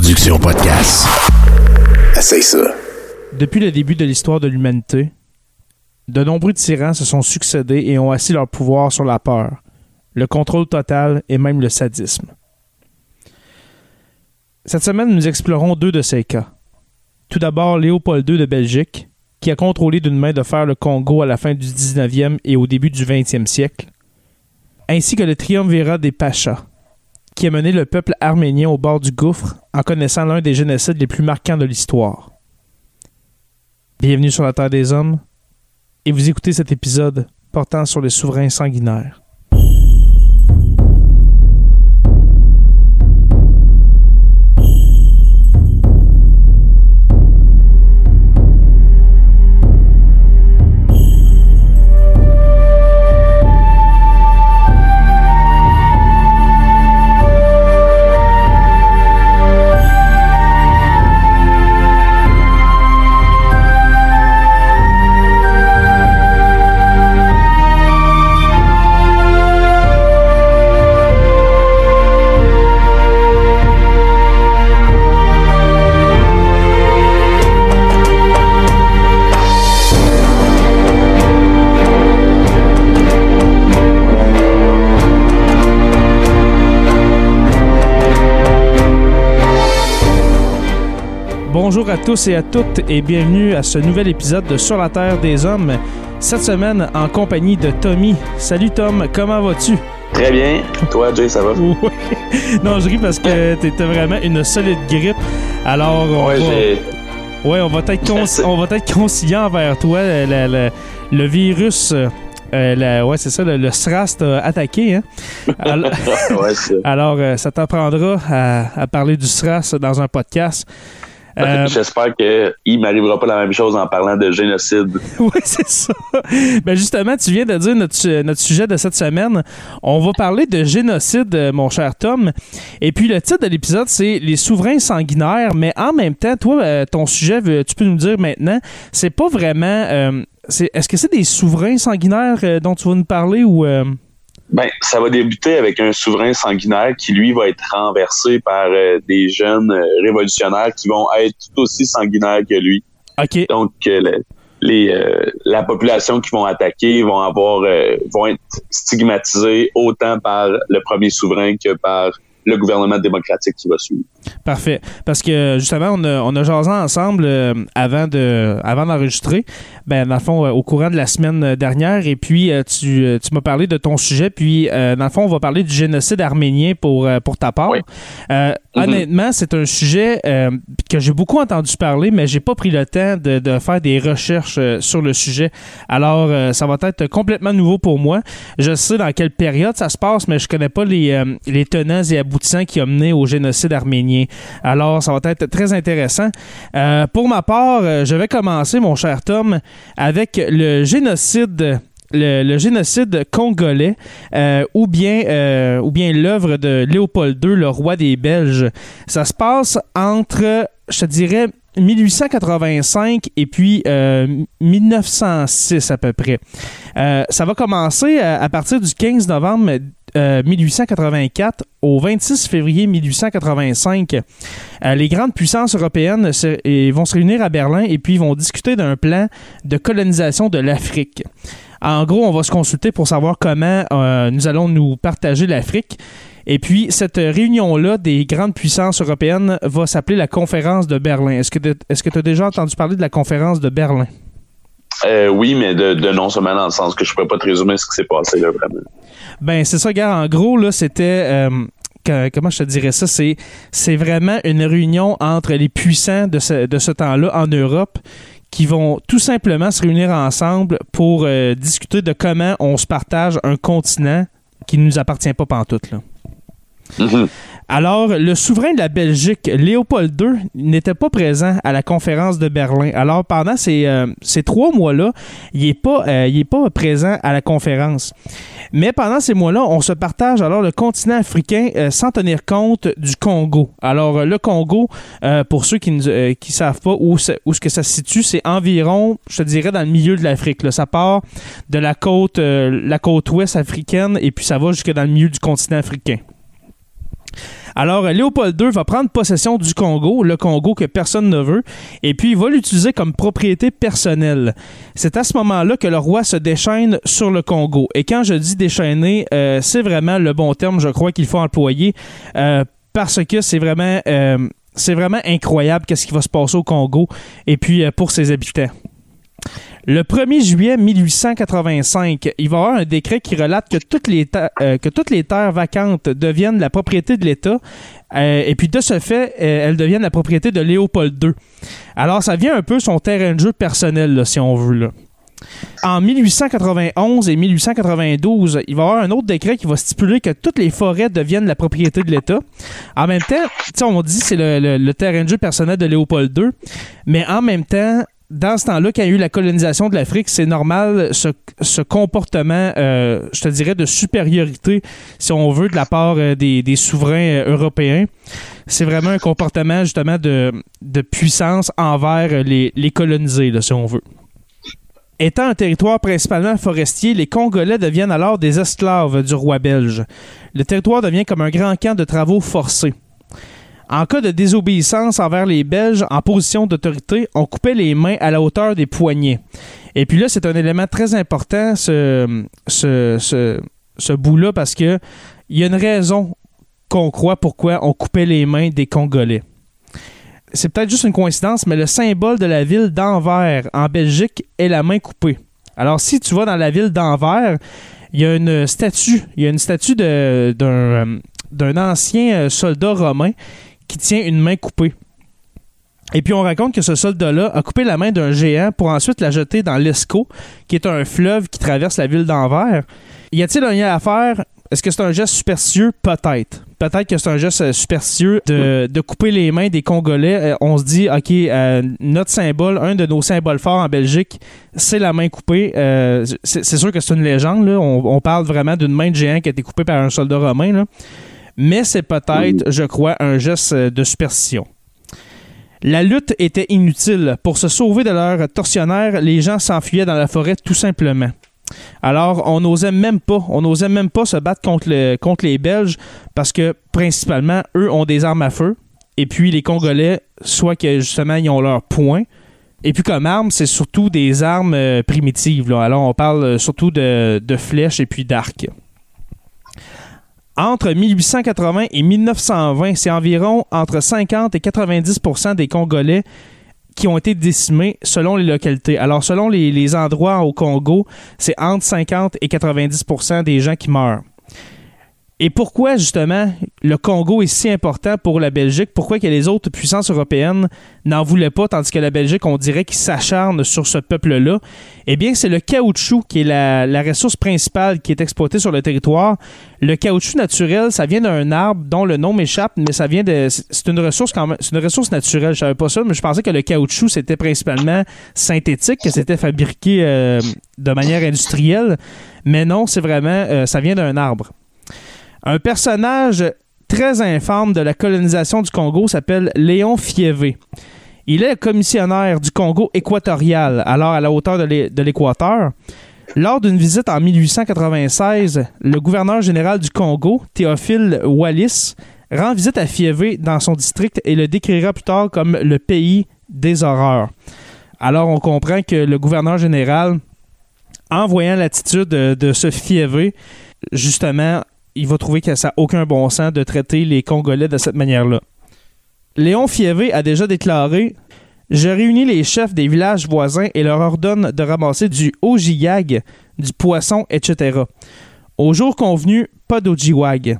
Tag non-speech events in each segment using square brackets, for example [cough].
production podcast. Essaye ça. Depuis le début de l'histoire de l'humanité, de nombreux tyrans se sont succédés et ont assis leur pouvoir sur la peur, le contrôle total et même le sadisme. Cette semaine, nous explorons deux de ces cas. Tout d'abord, Léopold II de Belgique, qui a contrôlé d'une main de fer le Congo à la fin du 19e et au début du 20e siècle, ainsi que le triumvirat des Pachas, qui a mené le peuple arménien au bord du gouffre en connaissant l'un des génocides les plus marquants de l'histoire. Bienvenue sur la Terre des Hommes, et vous écoutez cet épisode portant sur les souverains sanguinaires. Tous et à toutes et bienvenue à ce nouvel épisode de Sur la Terre des Hommes. Cette semaine en compagnie de Tommy. Salut Tom, comment vas-tu? Très bien. Toi, Jay, ça va? [laughs] Oui. Non, je ris parce que t'étais vraiment une solide grippe. Alors, on Ouais, va... Ouais, on va être, cons- Merci. [laughs] on va être conciliant envers toi. Le, le- le- le virus, euh, la- ouais, c'est ça, le, le SRAS t'a attaqué. Hein? Alors, [laughs] ouais, alors, euh, ça t'apprendra à, à parler du SRAS dans un podcast. Euh, J'espère qu'il m'arrivera pas la même chose en parlant de génocide. [laughs] oui, c'est ça. Ben justement, tu viens de dire notre, notre sujet de cette semaine. On va parler de génocide, euh, mon cher Tom. Et puis le titre de l'épisode, c'est Les souverains sanguinaires. Mais en même temps, toi, euh, ton sujet, tu peux nous dire maintenant, c'est pas vraiment. euh, Est-ce que c'est des souverains sanguinaires euh, dont tu vas nous parler ou. Ben, ça va débuter avec un souverain sanguinaire qui, lui, va être renversé par euh, des jeunes euh, révolutionnaires qui vont être tout aussi sanguinaires que lui. Ok. Donc, euh, le- les, euh, la population qui vont attaquer vont avoir euh, vont être stigmatisés autant par le premier souverain que par le gouvernement démocratique qui va suivre. Parfait. Parce que justement, on a, on a jasé ensemble euh, avant de avant d'enregistrer, ben, dans le fond, euh, au courant de la semaine dernière, et puis euh, tu, tu m'as parlé de ton sujet, puis dans le fond, on va parler du génocide arménien pour, pour ta part. Oui. Mhm. Honnêtement, c'est un sujet que j'ai beaucoup entendu parler, mais j'ai pas pris le temps de, de faire des recherches sur le sujet. Alors, ça va être complètement nouveau pour moi. Je sais dans quelle période ça se passe, mais je connais pas les, les tenants et aboutissants qui ont mené au génocide arménien. Alors, ça va être très intéressant. Euh, pour ma part, euh, je vais commencer, mon cher Tom, avec le génocide. Le, génocide congolais euh, ou bien bien l'œuvre de Léopold II, le roi des Belges. Ça se passe entre, je dirais, 1885 et puis euh, 1906 à peu près. Ça va commencer à partir du 15 novembre euh, 1884 au 26 février 1885. Euh, les grandes puissances européennes vont se réunir à Berlin et puis vont discuter d'un plan de colonisation de l'Afrique. En gros, on va se consulter pour savoir comment euh, nous allons nous partager l'Afrique. Et puis, cette réunion-là des grandes puissances européennes va s'appeler la conférence de Berlin. Est-ce que tu as déjà entendu parler de la conférence de Berlin? Euh, oui, mais de, de non seulement dans le sens que je pourrais pas te résumer ce qui s'est passé là vraiment. Ben, c'est ça, gars. En gros, là, c'était. euh, comment je te dirais ça? C'est, c'est vraiment une réunion entre les puissants de ce, de ce temps-là en Europe qui vont tout simplement se réunir ensemble pour euh, discuter de comment on se partage un continent qui ne nous appartient pas pantoute, là. Mhm. Alors, le souverain de la Belgique, Léopold II, n'était pas présent à la conférence de Berlin. Alors, pendant ces, euh, ces trois mois-là, il n'est pas, euh, pas présent à la conférence. Mais pendant ces mois-là, on se partage alors le continent africain euh, sans tenir compte du Congo. Alors, euh, le Congo, pour ceux qui ne qui savent pas où, où est-ce que ça se situe, c'est environ, je te dirais, dans le milieu de l'Afrique. Ça part de la côte, la côte ouest africaine et puis ça va jusque dans le milieu du continent africain. Alors, Léopold II va prendre possession du Congo, le Congo que personne ne veut, et puis il va l'utiliser comme propriété personnelle. C'est à ce moment-là que le roi se déchaîne sur le Congo. Et quand je dis déchaîner, euh, c'est vraiment le bon terme, je crois qu'il faut employer, euh, parce que c'est vraiment... Euh, c'est vraiment incroyable qu'est-ce qui va se passer au Congo et puis pour ses habitants. Le 1er juillet 1885, il va y avoir un décret qui relate que toutes les, euh, terres vacantes deviennent la propriété de l'État. Euh, et puis de ce fait, euh, elles deviennent la propriété de Léopold II. Alors ça vient un peu son terrain de jeu personnel, si on veut. En 1891 et 1892, il va y avoir un autre décret qui va stipuler que toutes les forêts deviennent la propriété de l'État. En même temps, on dit que c'est le, terrain de jeu personnel de Léopold II, mais en même temps, dans ce temps-là, quand il y a eu la colonisation de l'Afrique, c'est normal ce, comportement, euh, je te dirais, de supériorité, si on veut, de la part euh, des, souverains euh, européens. C'est vraiment un comportement, justement, de, puissance envers les colonisés, si on veut. Étant un territoire principalement forestier, les Congolais deviennent alors des esclaves du roi belge. Le territoire devient comme un grand camp de travaux forcés. En cas de désobéissance envers les Belges en position d'autorité, on coupait les mains à la hauteur des poignets. Et puis là, c'est un élément très important, ce, ce, ce, bout-là, parce que il y a une raison qu'on croit pourquoi on coupait les mains des Congolais. C'est peut-être juste une coïncidence, mais le symbole de la ville d'Anvers en Belgique est la main coupée. Alors, si tu vas dans la ville d'Anvers, il y a une statue, il y a une statue d'un, d'un ancien soldat romain qui tient une main coupée. Et puis on raconte que ce soldat-là a coupé la main d'un géant pour ensuite la jeter dans l'Escaut, qui est un fleuve qui traverse la ville d'Anvers. Y a-t-il un lien à faire? Est-ce que c'est un geste superstitieux? Peut-être. Peut-être que c'est un geste superstitieux de, couper les mains des Congolais. Euh, on se dit, OK, euh, notre symbole, un de nos symboles forts en Belgique, c'est la main coupée. Euh, c'est sûr que c'est une légende. On, on, parle vraiment d'une main de géant qui a été coupée par un soldat romain. Là mais c'est peut-être, je crois, un geste de superstition. La lutte était inutile. Pour se sauver de leurs tortionnaires, les gens s'enfuyaient dans la forêt tout simplement. Alors, on n'osait même pas, on n'osait même pas se battre contre, contre les Belges parce que principalement, eux ont des armes à feu. Et puis les Congolais, soit que justement ils ont leurs poings. Et puis comme armes, c'est surtout des armes euh, primitives. Alors on parle euh, surtout de, de flèches et puis d'arcs. Entre 1880 et 1920, c'est environ entre 50 et 90% des Congolais qui ont été décimés selon les localités. Alors, selon les, endroits au Congo, c'est entre 50 et 90% des gens qui meurent. Et pourquoi justement le Congo est si important pour la Belgique? Pourquoi que les autres puissances européennes n'en voulaient pas, tandis que la Belgique, on dirait qu'ils s'acharne sur ce peuple-là? Eh bien, c'est le caoutchouc qui est la, ressource principale qui est exploitée sur le territoire. Le caoutchouc naturel, ça vient d'un arbre dont le nom m'échappe, mais ça vient de. C'est une ressource. C'est une ressource naturelle. Je savais pas ça, mais je pensais que le caoutchouc c'était principalement synthétique, que c'était fabriqué euh, de manière industrielle. Mais non, c'est vraiment. Euh, ça vient d'un arbre. Un personnage très infâme de la colonisation du Congo s'appelle Léon Fievé. Il est commissionnaire du Congo équatorial, alors à la hauteur de l'Équateur. Lors d'une visite en 1896, le gouverneur général du Congo, Théophile Wallis, rend visite à Fievé dans son district et le décrira plus tard comme le pays des horreurs. Alors on comprend que le gouverneur général, en voyant l'attitude de, de ce Fievé, justement, il va trouver que ça n'a aucun bon sens de traiter les Congolais de cette manière-là. Léon Fievé a déjà déclaré Je réunis les chefs des villages voisins et leur ordonne de ramasser du ojiyag, du poisson, etc. Au jour convenu, pas d'ojiwag.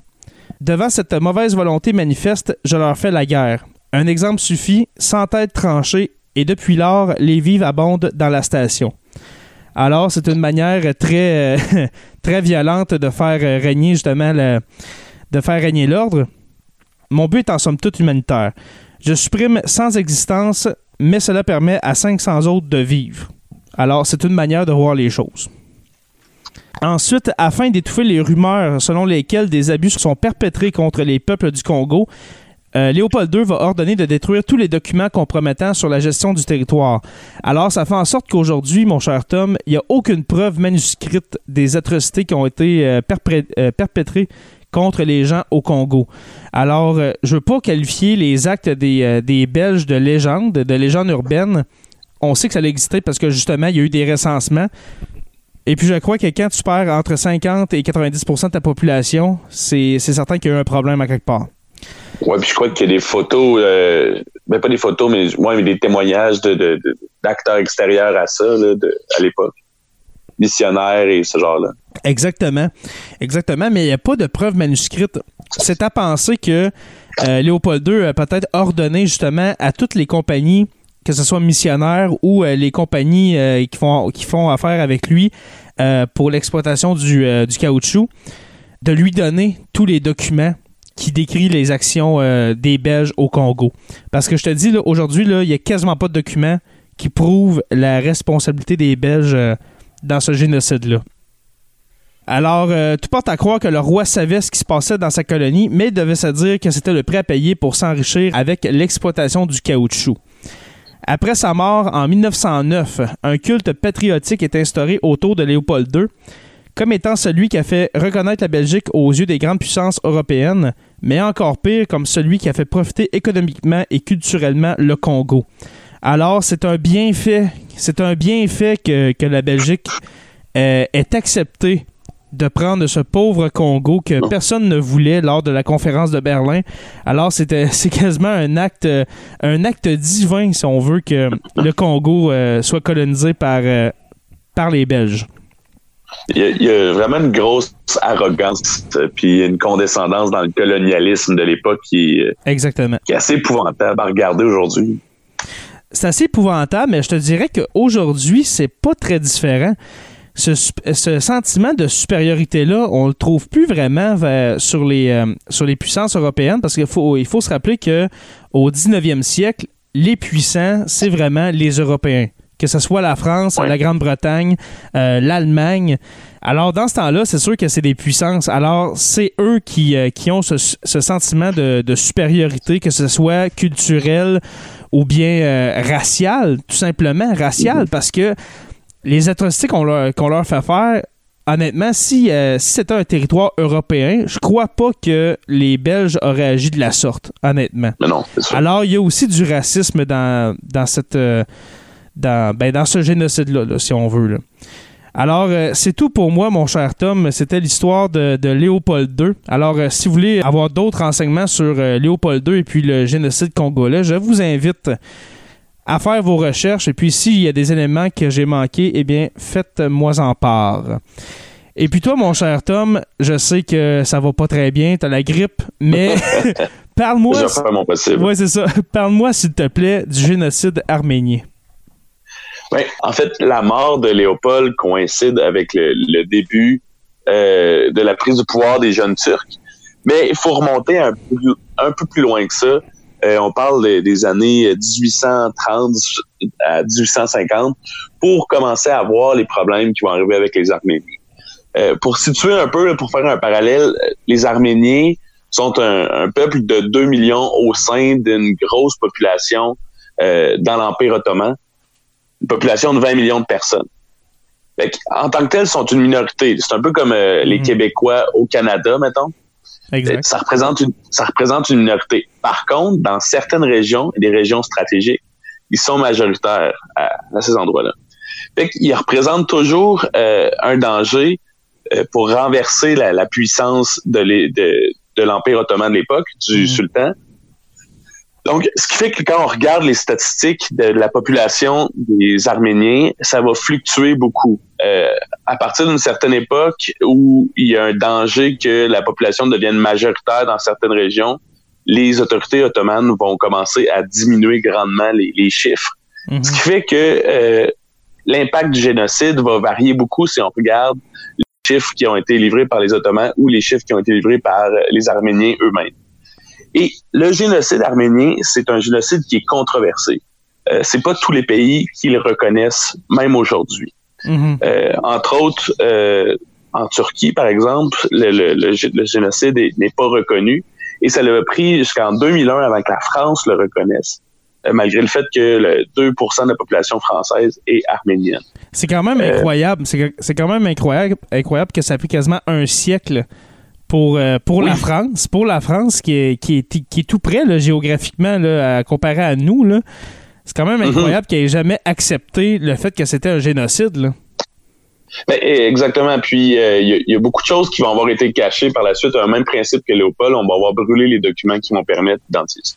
Devant cette mauvaise volonté manifeste, je leur fais la guerre. Un exemple suffit, sans tête tranchée, et depuis lors, les vives abondent dans la station. Alors, c'est une manière très, euh, [laughs] très violente de faire régner justement le, de faire régner l'ordre. Mon but est en somme toute humanitaire. Je supprime sans existence, mais cela permet à 500 autres de vivre. Alors, c'est une manière de voir les choses. Ensuite, afin d'étouffer les rumeurs selon lesquelles des abus sont perpétrés contre les peuples du Congo, euh, Léopold II va ordonner de détruire tous les documents compromettants sur la gestion du territoire. Alors, ça fait en sorte qu'aujourd'hui, mon cher Tom, il n'y a aucune preuve manuscrite des atrocités qui ont été euh, euh, perpétrées contre les gens au Congo. Alors, je veux pas qualifier les actes des, Belges de légende, de légende urbaine. On sait que ça existait parce que justement, il y a eu des recensements. Et puis, je crois que quand tu perds entre 50 et 90% de ta population, c'est certain qu'il y a eu un problème à quelque part. Oui, puis je crois qu'il y a des photos, euh, ben pas des photos, mais ouais, des témoignages d'acteurs extérieurs à ça à l'époque. Missionnaires et ce genre-là. Exactement. Exactement, mais il n'y a pas de preuves manuscrites. C'est à penser que euh, Léopold II a peut-être ordonné justement à toutes les compagnies que ce soit missionnaire ou euh, les compagnies qui, font, qui font affaire avec lui pour l'exploitation du, caoutchouc, de lui donner tous les documents qui décrivent les actions des Belges au Congo. Parce que je te dis, aujourd'hui, il n'y a quasiment pas de documents qui prouvent la responsabilité des Belges dans ce génocide-là. Alors, tout porte à croire que le roi savait ce qui se passait dans sa colonie, mais devait se dire que c'était le prêt à payer pour s'enrichir avec l'exploitation du caoutchouc. Après sa mort en 1909, un culte patriotique est instauré autour de Léopold II comme étant celui qui a fait reconnaître la Belgique aux yeux des grandes puissances européennes, mais encore pire comme celui qui a fait profiter économiquement et culturellement le Congo. Alors, c'est un bienfait, c'est un bienfait que, que la Belgique euh, ait accepté de prendre ce pauvre Congo que personne ne voulait lors de la conférence de Berlin. Alors c'était [laughs] c'est quasiment un acte un acte divin si on veut que le Congo euh, soit colonisé par euh, par les Belges. Il y, a, vraiment une grosse arrogance euh, puis une condescendance dans le colonialisme de l'époque qui, Exactement. qui est assez épouvantable à regarder aujourd'hui. C'est assez épouvantable, mais je te dirais qu'aujourd'hui, c'est pas très différent ce, sentiment de supériorité-là, on le trouve plus vraiment sur, les, euh, sur les puissances européennes parce qu'il faut, il faut se rappeler que au 19e siècle, les puissants, c'est vraiment les Européens. Que ce soit la France, la Grande-Bretagne, euh, l'Allemagne. Alors, dans ce temps-là, c'est sûr que c'est des puissances. Alors, c'est eux qui, euh, qui ont ce, sentiment de, supériorité, que ce soit culturel ou bien racial, tout simplement racial, mm-hmm. parce que les atrocités qu'on leur, fait faire, honnêtement, si, euh, si c'était un territoire européen, je crois pas que les Belges auraient agi de la sorte, honnêtement. Mais non, Alors, il y a aussi du racisme dans, dans cette. Euh, dans, ben, dans ce génocide-là, si on veut. Alors, euh, c'est tout pour moi, mon cher Tom. C'était l'histoire de, Léopold II. Alors, si vous voulez avoir d'autres renseignements sur Léopold II et puis le génocide congolais, je vous invite à faire vos recherches. Et puis, s'il y a des éléments que j'ai manqués, eh bien, faites-moi en part. Et puis toi, mon cher Tom, je sais que ça va pas très bien, tu as la grippe, mais [laughs] [laughs] parle-moi. Je vais faire mon possible. Oui, c'est ça. [laughs] Parle-moi, s'il te plaît, du génocide arménien. En fait, la mort de Léopold coïncide avec le, début euh, de la prise de pouvoir des jeunes Turcs. Mais il faut remonter un un peu plus loin que ça. Euh, on parle des, années 1830 à 1850 pour commencer à voir les problèmes qui vont arriver avec les Arméniens. Euh, pour situer un peu, pour faire un parallèle, les Arméniens sont un, peuple de 2 millions au sein d'une grosse population euh, dans l'Empire ottoman, une population de 20 millions de personnes. en tant que tels, sont une minorité. C'est un peu comme les mmh. Québécois au Canada, mettons. Ça représente une, ça représente une minorité. Par contre, dans certaines régions, des régions stratégiques, ils sont majoritaires à, ces endroits-là. Fait qu'ils représentent toujours euh, un danger euh, pour renverser la, puissance de, de, l'Empire ottoman de l'époque, du mhm. sultan. Donc, ce qui fait que quand on regarde les statistiques de la population des Arméniens, ça va fluctuer beaucoup. Euh, à partir d'une certaine époque où il y a un danger que la population devienne majoritaire dans certaines régions, les autorités ottomanes vont commencer à diminuer grandement les, chiffres. Mhm. Ce qui fait que euh, l'impact du génocide va varier beaucoup si on regarde les chiffres qui ont été livrés par les Ottomans ou les chiffres qui ont été livrés par les Arméniens eux-mêmes. Et le génocide arménien, c'est un génocide qui est controversé. Euh, c'est pas tous les pays qui le reconnaissent, même aujourd'hui. Mhm. euh, entre autres, euh, en Turquie, par exemple, le, le, le, génocide n'est pas reconnu. Et ça l'a pris jusqu'en 2001 avant que la France le reconnaisse, euh, malgré le fait que le 2% de la population française est arménienne. C'est quand même euh, incroyable. C'est quand même incroyable, incroyable que ça fait quasiment un siècle pour, euh, pour la France, pour la France qui est, qui est, qui est tout près là, géographiquement là, à comparer à nous. Là. C'est quand même mhm. incroyable qu'elle ait jamais accepté le fait que c'était un génocide. Là. Ben, eh, exactement. Puis il euh, y, a beaucoup de choses qui vont avoir été cachées par la suite. Un même principe que Léopold, on va avoir brûlé les documents qui vont permettre d'identifier.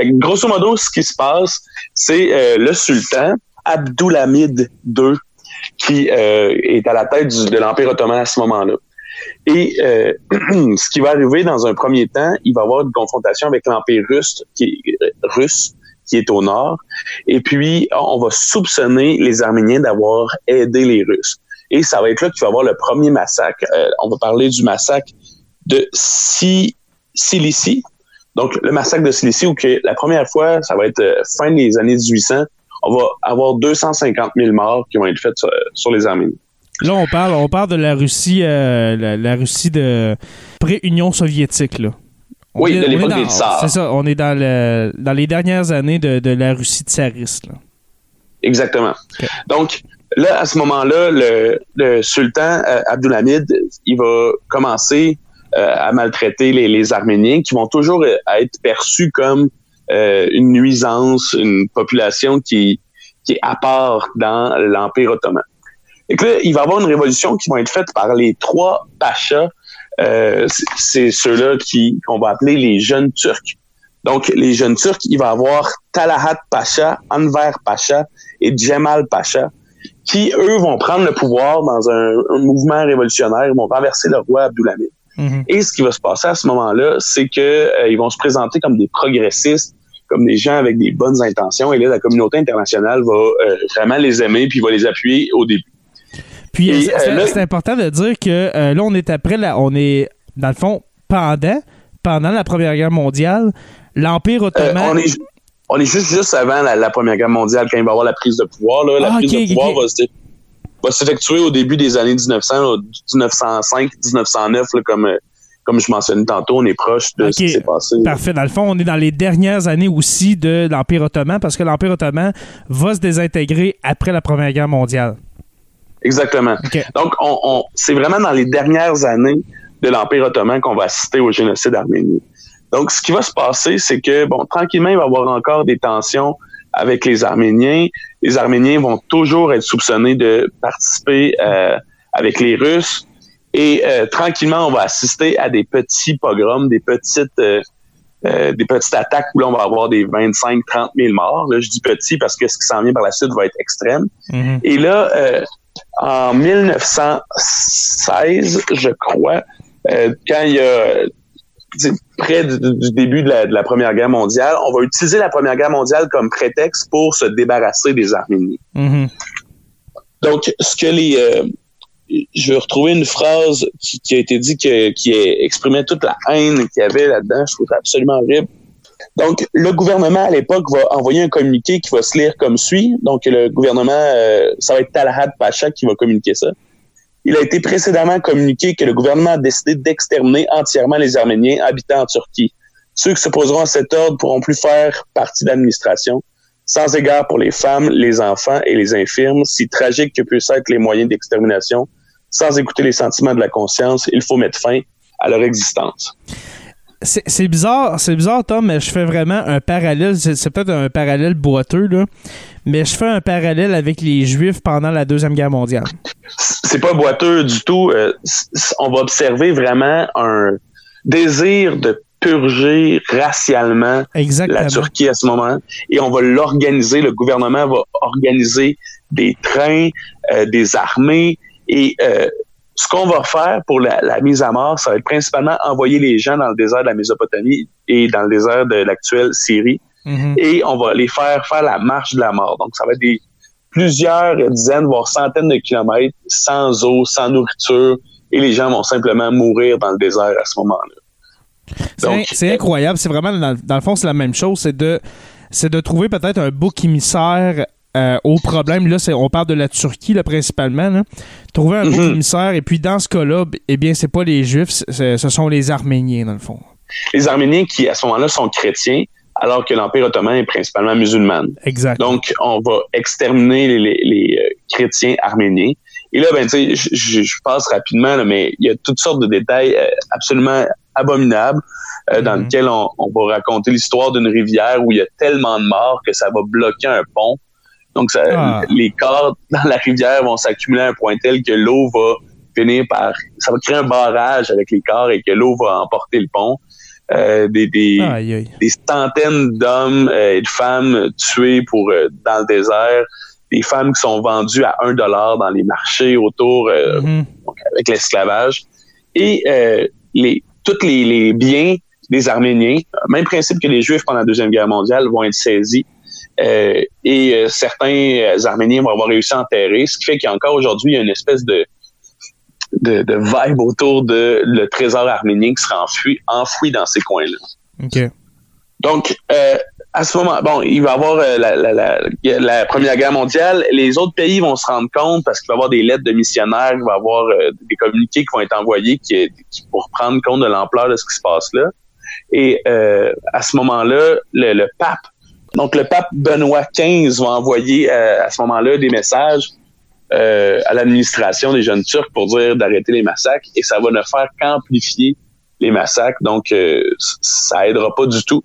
Grosso modo, ce qui se passe, c'est euh, le sultan Abdulhamid II qui euh, est à la tête de l'Empire ottoman à ce moment-là. Et [clears throat] ce qui va arriver dans un premier temps, il va y avoir une confrontation avec l'Empire russe qui est, russe qui est au nord. Et puis, on va soupçonner les Arméniens d'avoir aidé les Russes. Et ça va être là qu'il va y avoir le premier massacre. Euh, on va parler du massacre de Cilicie. Donc, le massacre de Cilicie, où que la première fois, ça va être euh, fin des années 1800, on va avoir 250 000 morts qui vont être faits sur, les Arméniens. Là, on parle, on parle de la Russie, euh, la, Russie de pré-Union soviétique, là. oui, de l'époque des tsars. C'est ça, on est dans, le, dans les dernières années de, de la Russie tsariste. Là. Exactement. Donc, Là, à ce moment-là, le, sultan euh, Abdulhamid, il va commencer euh, à maltraiter les, Arméniens qui vont toujours euh, être perçus comme une nuisance, une population qui, qui est à part dans l'Empire ottoman. Et que là, il va y avoir une révolution qui va être faite par les trois pachas. c'est ceux-là qui qu'on va appeler les jeunes Turcs. Donc, les jeunes Turcs, il va y avoir Talahat Pacha, Anver Pacha et Djemal Pacha qui, eux, vont prendre le pouvoir dans un, mouvement révolutionnaire, ils vont renverser le roi Abdulhamid. Mhm. Et ce qui va se passer à ce moment-là, c'est que euh, ils vont se présenter comme des progressistes, comme des gens avec des bonnes intentions, et là, la communauté internationale va euh, vraiment les aimer, puis va les appuyer au début. Puis euh, c'est important de dire que là, on est après, là, on est, dans le fond, pendant, pendant la Première Guerre mondiale, l'Empire ottoman on est juste, juste avant la, Première Guerre mondiale, quand il va y avoir la prise de pouvoir. Là. La ah, prise de pouvoir va, s'effectuer au début des années 1900, 1905, 1909, comme, comme je mentionnais tantôt, on est proche de ce qui s'est passé. Parfait. Dans le fond, on est dans les dernières années aussi de l'Empire ottoman, parce que l'Empire ottoman va se désintégrer après la Première Guerre mondiale. Exactement. Donc, on, c'est vraiment dans les dernières années de l'Empire ottoman qu'on va assister au génocide arménien. Donc, ce qui va se passer, c'est que, bon, tranquillement, il va y avoir encore des tensions avec les Arméniens. Les Arméniens vont toujours être soupçonnés de participer euh, avec les Russes. Et euh, tranquillement, on va assister à des petits pogroms, des petites euh, des petites attaques où là, on va avoir des 25-30 000 morts. Là, je dis petit parce que ce qui s'en vient par la suite va être extrême. Mm-hmm. Et là, en 1916, je crois, quand il y a près du, début de la, Première Guerre mondiale, on va utiliser la Première Guerre mondiale comme prétexte pour se débarrasser des Arméniens. Mm-hmm. Donc, ce que les... Euh, je vais retrouver une phrase qui, a été dit que, qui exprimait toute la haine qu'il y avait là-dedans. Je trouve ça absolument horrible. Donc, le gouvernement à l'époque va envoyer un communiqué qui va se lire comme suit. Donc, le gouvernement, euh, ça va être Talahad Pacha qui va communiquer ça. Il a été précédemment communiqué que le gouvernement a décidé d'exterminer entièrement les Arméniens habitant en Turquie. Ceux qui s'opposeront à cet ordre pourront plus faire partie de l'administration, sans égard pour les femmes, les enfants et les infirmes, si tragiques que puissent être les moyens d'extermination, sans écouter les sentiments de la conscience, il faut mettre fin à leur existence. C'est bizarre, c'est bizarre, Tom, mais je fais vraiment un parallèle. C'est peut-être un parallèle boiteux, là mais je fais un parallèle avec les Juifs pendant la Deuxième Guerre mondiale. C'est pas boiteux du tout. Euh, on va observer vraiment un désir de purger racialement la Turquie à ce moment et on va l'organiser. Le gouvernement va organiser des trains, euh, des armées et euh, ce qu'on va faire pour la, la, mise à mort, ça va être principalement envoyer les gens dans le désert de la Mésopotamie et dans le désert de l'actuelle Syrie Mhm. et on va les faire faire la marche de la mort. Donc, ça va être des plusieurs dizaines, voire centaines de kilomètres sans eau, sans nourriture, et les gens vont simplement mourir dans le désert à ce moment-là. C'est incroyable. C'est vraiment, dans, le fond, c'est la même chose. C'est de, c'est de trouver peut-être un bouc émissaire euh, au problème. Là, on parle de la Turquie là, principalement. Trouver un bouc mhm. émissaire. Et puis, dans ce cas-là, eh bien, c'est pas les Juifs, ce sont les Arméniens, dans le fond. Les Arméniens qui, à ce moment-là, sont chrétiens alors que l'Empire ottoman est principalement musulman. Exact. Donc, on va exterminer les, les, euh, chrétiens arméniens. Et là, ben, tu sais, je, passe rapidement, mais il y a toutes sortes de détails absolument abominables dans mhm. lesquels on, on, va raconter l'histoire d'une rivière où il y a tellement de morts que ça va bloquer un pont. Donc, ça, ah. les corps dans la rivière vont s'accumuler à un point tel que l'eau va finir par... Ça va créer un barrage avec les corps et que l'eau va emporter le pont. Euh, des, des, des, centaines d'hommes euh, et de femmes tués pour euh, dans le désert, des femmes qui sont vendues à un dollar dans les marchés autour mm-hmm. avec l'esclavage et les tous les, les, biens des Arméniens, même principe que les Juifs pendant la deuxième guerre mondiale, vont être saisis et certains Arméniens vont avoir réussi à enterrer, ce qui fait qu'encore aujourd'hui il y a une espèce de de, de vibe autour de le trésor arménien qui sera enfoui, enfoui dans ces coins-là. Donc, euh, à ce moment, bon, il va y avoir euh, la, la, la, la, Première Guerre mondiale. Les autres pays vont se rendre compte parce qu'il va y avoir des lettres de missionnaires, il va y avoir euh, des communiqués qui vont être envoyés qui, qui, pour prendre compte de l'ampleur de ce qui se passe là. Et euh, à ce moment-là, le, le, pape, donc le pape Benoît XV va envoyer à ce moment-là des messages euh, à l'administration des jeunes Turcs pour dire d'arrêter les massacres et ça va ne faire qu'amplifier les massacres. Donc, euh, ça aidera pas du tout.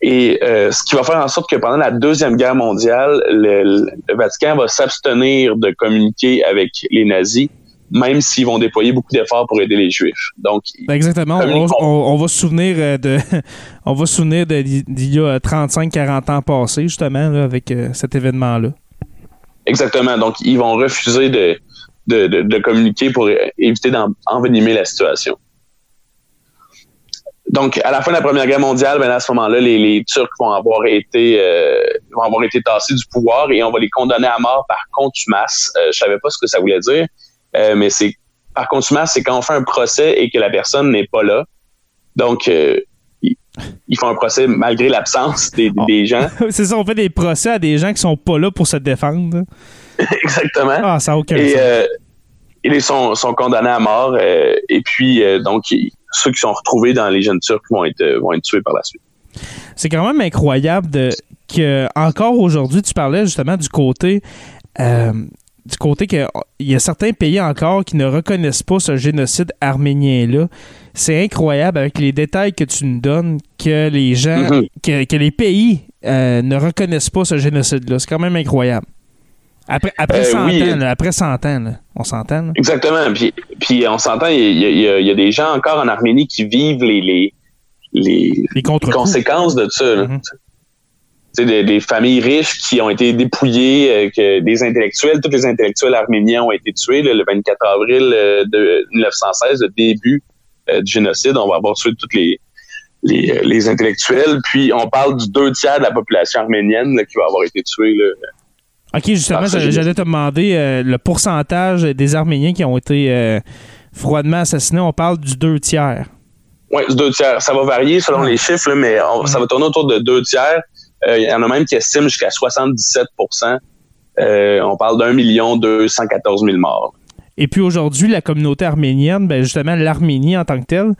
Et euh, ce qui va faire en sorte que pendant la Deuxième Guerre mondiale, le, Vatican va s'abstenir de communiquer avec les nazis, même s'ils vont déployer beaucoup d'efforts pour aider les Juifs. Donc, ben, exactement. [laughs] On, va se souvenir de, on va se souvenir d'il y a 35-40 ans passés, justement, avec cet événement-là. Exactement. Donc, ils vont refuser de, de, de, communiquer pour éviter d'envenimer la situation. Donc, à la fin de la Première Guerre mondiale, ben à ce moment-là, les, les, Turcs vont avoir été euh, vont avoir été tassés du pouvoir et on va les condamner à mort par contumace. Euh, je savais pas ce que ça voulait dire, euh, mais c'est par contumace, c'est quand on fait un procès et que la personne n'est pas là. Donc, euh, ils font un procès malgré l'absence des, ah. des, gens. [laughs] c'est ça, on fait des procès à des gens qui sont pas là pour se défendre. [laughs] Exactement. Ah, ça aucun et, euh, ils sont, sont condamnés à mort. Euh, et puis, euh, donc, ceux qui sont retrouvés dans les jeunes turcs vont être, vont être tués par la suite. C'est quand même incroyable de, que, encore aujourd'hui, tu parlais justement du côté du côté qu'il y a certains pays encore qui ne reconnaissent pas ce génocide arménien-là. C'est incroyable avec les détails que tu nous donnes que les gens, mm-hmm. que, les pays euh, ne reconnaissent pas ce génocide-là. C'est quand même incroyable. Après, après 100 euh, ans, après 100 ans, on s'entend. Exactement. Puis, puis on s'entend, il y, a des gens encore en Arménie qui vivent les, les, les, conséquences de ça. Des, des, familles riches qui ont été dépouillées, euh, que des intellectuels, tous les intellectuels arméniens ont été tués le 24 avril euh, de 1916, le début euh, du génocide. On va avoir tué tous les, les, les, intellectuels. Puis on parle du deux tiers de la population arménienne qui va avoir été tuée. Là, OK, justement, j'allais te demander le pourcentage des Arméniens qui ont été froidement assassinés. On parle du deux tiers. Oui, du deux tiers. Ça va varier selon les chiffres, mais ça va tourner autour de deux tiers. Euh, il y en a même qui estiment jusqu'à 77% euh, On parle d'un million deux cent quatorze mille morts. Et puis aujourd'hui, la communauté arménienne, ben justement l'Arménie en tant que telle,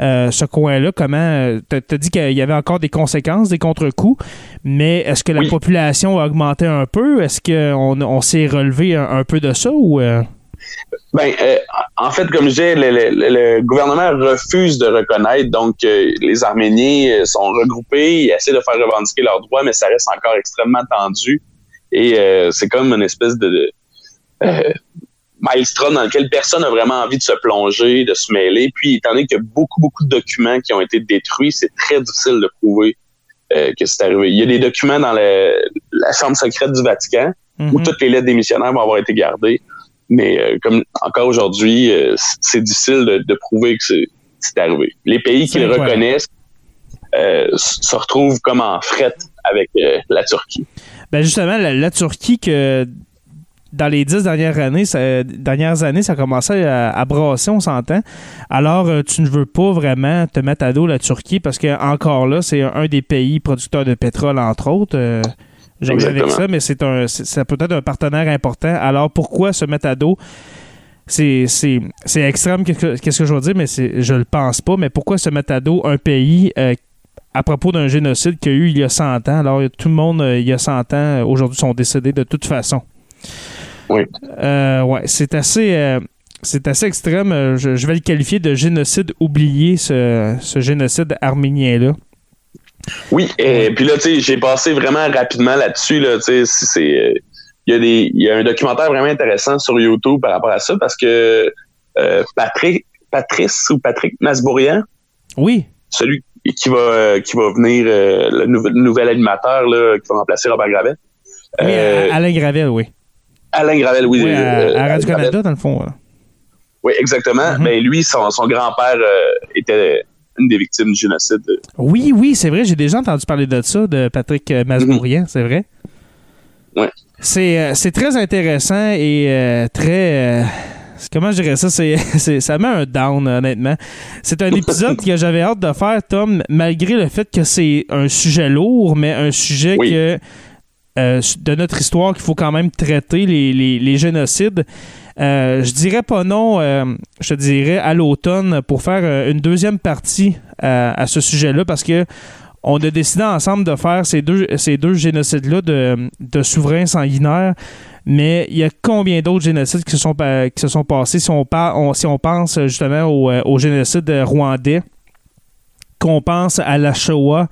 euh, ce coin-là, comment tu as dit qu'il y avait encore des conséquences, des contre-coups, mais est-ce que la population a augmenté un peu? Est-ce qu'on on, s'est relevé un, peu de ça ou ben, euh, en fait, comme je disais, le, gouvernement refuse de reconnaître. Donc, euh, les Arméniens euh, sont regroupés, ils essaient de faire revendiquer leurs droits, mais ça reste encore extrêmement tendu. Et c'est comme une espèce de, de maelstrom dans lequel personne n'a vraiment envie de se plonger, de se mêler. Puis, étant donné qu'il y a beaucoup, beaucoup de documents qui ont été détruits, c'est très difficile de prouver que c'est arrivé. Il y a des documents dans la chambre secrète du Vatican où mhm. toutes les lettres des missionnaires vont avoir été gardées. Mais euh, comme encore aujourd'hui, euh, c'est difficile de, prouver que c'est arrivé. Les pays qui le reconnaissent euh, se retrouvent comme en fret avec la Turquie. Ben justement, la, Turquie que dans les dix dernières années, ça, dernières années, ça a commencé à, brasser, on s'entend. Alors, tu ne veux pas vraiment te mettre à dos la Turquie parce que encore là, c'est un des pays producteurs de pétrole, entre autres. J'ai avec ça, mais c'est un, ça peut être un partenaire important. Alors pourquoi se mettre à dos? C'est, extrême, qu'est-ce que je veux dire, mais je le pense pas. Mais pourquoi se mettre à dos un pays euh, à propos d'un génocide qu'il y a eu il y a 100 ans? Alors tout le monde, euh, il y a 100 ans, aujourd'hui, sont décédés de toute façon. Oui. Euh, ouais, c'est assez. euh, c'est assez extrême. Euh, Je, je vais le qualifier de génocide oublié, ce, ce génocide arménien-là. Oui, et puis là, tu sais, j'ai passé vraiment rapidement là-dessus, là, tu sais, c'est- Il y, a des, il y a un documentaire vraiment intéressant sur YouTube par rapport à ça parce que euh, Patrick, Patrice ou Patrick Masbourian, Oui, celui qui va qui va venir euh, le nouvel, nouvel animateur là, qui va remplacer Robert Gravel. oui, Euh, Alain Gravel, oui. Alain Gravel, oui. Oui, à, Radio-Canada, Gravel. dans le fond. Oui, exactement. Mais lui, son, son grand-père était une des victimes du génocide. Oui, oui, c'est vrai. J'ai déjà entendu parler de ça, de Patrick euh, Masbourian, c'est vrai. Ouais. C'est, euh, très intéressant et euh, très. euh, comment je dirais ça? C'est, [laughs] c'est- ça met un down, honnêtement. C'est un épisode que j'avais hâte de faire, Tom, malgré le fait que c'est un sujet lourd, mais un sujet Oui. que. euh, de notre histoire qu'il faut quand même traiter, les, les- les génocides. Euh, je dirais pas non, euh, je te dirais à l'automne pour faire euh, une deuxième partie à, ce sujet-là parce que on a décidé ensemble de faire ces deux, ces deux génocides-là de, souverains sanguinaires. Mais il y a combien d'autres génocides qui se sont, qui se sont passés si on, par- on- si on pense justement au, au génocide rwandais, qu'on pense à la Shoah,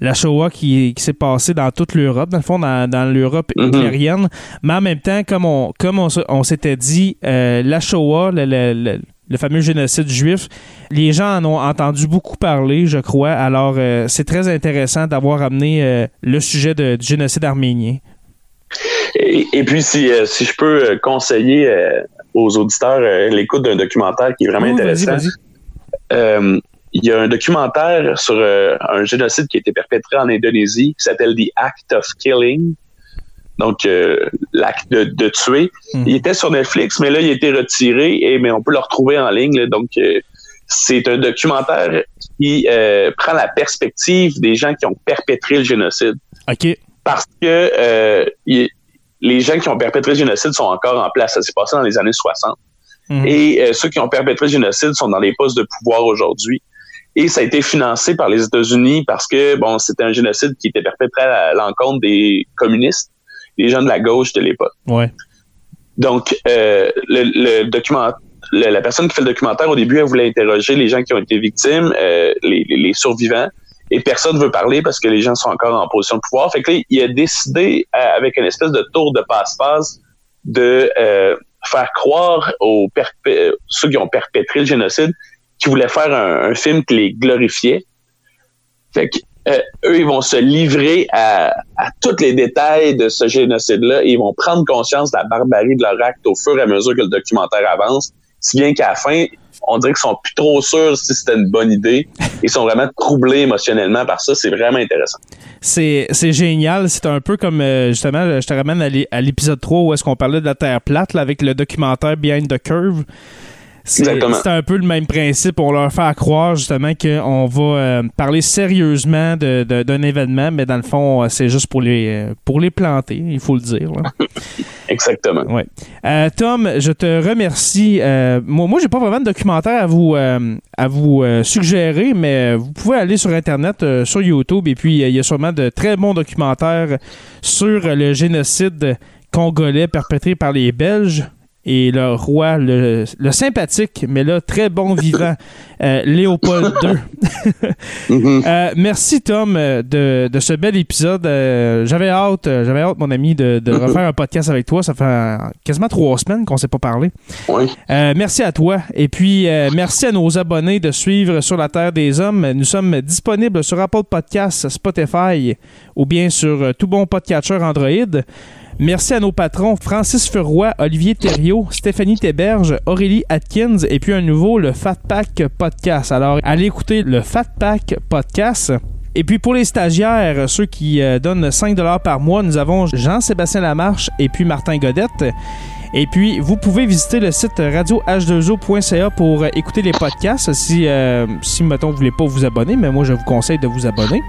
la Shoah qui, qui s'est passée dans toute l'Europe, dans le fond, dans, dans l'Europe hitlérienne. Mais en même temps, comme on, comme on, se- on s'était dit, euh, la Shoah, le, le- le- le fameux génocide juif, les gens en ont entendu beaucoup parler, je crois. Alors, euh, c'est très intéressant d'avoir amené euh, le sujet de- du génocide arménien. Et, et puis, si, si je peux conseiller aux auditeurs l'écoute d'un documentaire qui est vraiment intéressant, euh, il y a un documentaire sur euh, un génocide qui a été perpétré en Indonésie qui s'appelle The Act of Killing. Donc, euh, l'acte de, de tuer. Mhm. Il était sur Netflix, mais là, il a été retiré, et, mais on peut le retrouver en ligne. là. donc, euh, c'est un documentaire qui prend la perspective des gens qui ont perpétré le génocide OK. parce que il- les gens qui ont perpétré le génocide sont encore en place. Ça s'est passé dans les années 60. Mhm. Et ceux qui ont perpétré le génocide sont dans les postes de pouvoir aujourd'hui. Et ça a été financé par les États-Unis parce que bon, c'était un génocide qui était perpétré à l'encontre des communistes, des gens de la gauche de l'époque. Ouais. Donc, euh, le, le document, le- la personne qui fait le documentaire au début, elle voulait interroger les gens qui ont été victimes, euh, les, les- les survivants, et personne veut parler parce que les gens sont encore en position de pouvoir. Fait que là, il a décidé, euh, avec une espèce de tour de passe-passe, de euh, faire croire aux perpé- ceux qui ont perpétré le génocide qu'ils voulaient faire un, film qui les glorifiait. Fait que euh, eux, ils vont se livrer à, tous les détails de ce génocide-là et ils vont prendre conscience de la barbarie de leur acte au fur et à mesure que le documentaire avance. Si bien qu'à la fin, on dirait qu'ils sont plus trop sûrs si c'était une bonne idée. Ils sont vraiment troublés émotionnellement par ça. C'est vraiment intéressant. C'est, génial. C'est un peu comme, euh, justement, je te ramène à l'é- à l'épisode 3 où est-ce qu'on parlait de la Terre plate avec le documentaire Behind the Curve. C'est, un peu le même principe. On leur fait croire justement qu'on va euh, parler sérieusement de, de- d'un événement, mais dans le fond, euh, c'est juste pour les, euh, pour les planter, il faut le dire. là. [laughs] Exactement. Ouais. Euh, Tom, je te remercie. Euh, moi, moi j'ai pas vraiment de documentaire à vous, à vous suggérer, mais vous pouvez aller sur Internet, sur YouTube, et puis il y a sûrement de très bons documentaires sur le génocide congolais perpétré par les Belges et le roi, le, le sympathique, mais là, très bon [laughs] vivant, euh, Léopold II. [laughs] Mhm. Euh, merci Tom euh, de, de ce bel épisode. Euh, j'avais hâte, j'avais hâte mon ami de, de refaire un podcast avec toi. Ça fait quasiment trois semaines qu'on s'est pas parlé. Oui. Euh, merci à toi et puis euh, merci à nos abonnés de suivre sur la Terre des Hommes. Nous sommes disponibles sur Apple Podcasts, Spotify ou bien sur tout bon podcatcher Android. Merci à nos patrons Francis Furoy, Olivier Thériault, Stéphanie Théberge, Aurélie Atkins et puis un nouveau, le Fat Pack Podcast. Alors, allez écouter le Fat Pack Podcast. Et puis pour les stagiaires, ceux qui euh, donnent 5 par mois, nous avons Jean-Sébastien Lamarche et puis Martin Godette. Et puis, vous pouvez visiter le site radioh2o.ca pour euh, écouter les podcasts si, euh, si mettons, vous voulez pas vous abonner, mais moi, je vous conseille de vous abonner.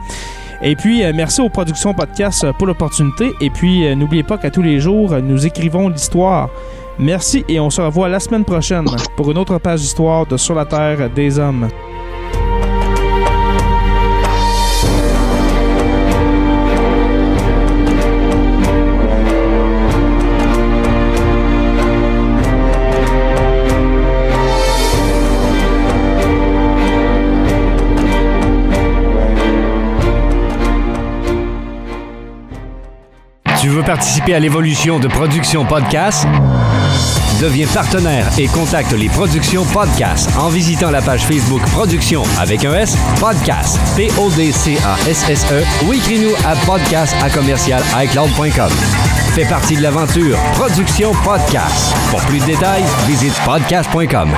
Et puis, euh, merci aux productions podcast pour l'opportunité. Et puis, euh, n'oubliez pas qu'à tous les jours, nous écrivons l'histoire. Merci et on se revoit la semaine prochaine pour une autre page d'histoire de Sur la Terre des Hommes. Participer à l'évolution de Production Podcast? Deviens partenaire et contacte les Productions Podcast en visitant la page Facebook Production avec un S Podcast P-O-D-C-A-S-S-E ou écris-nous à podcast à commercial iCloud.com. Fais partie de l'aventure Production Podcast. Pour plus de détails, visite podcast.com.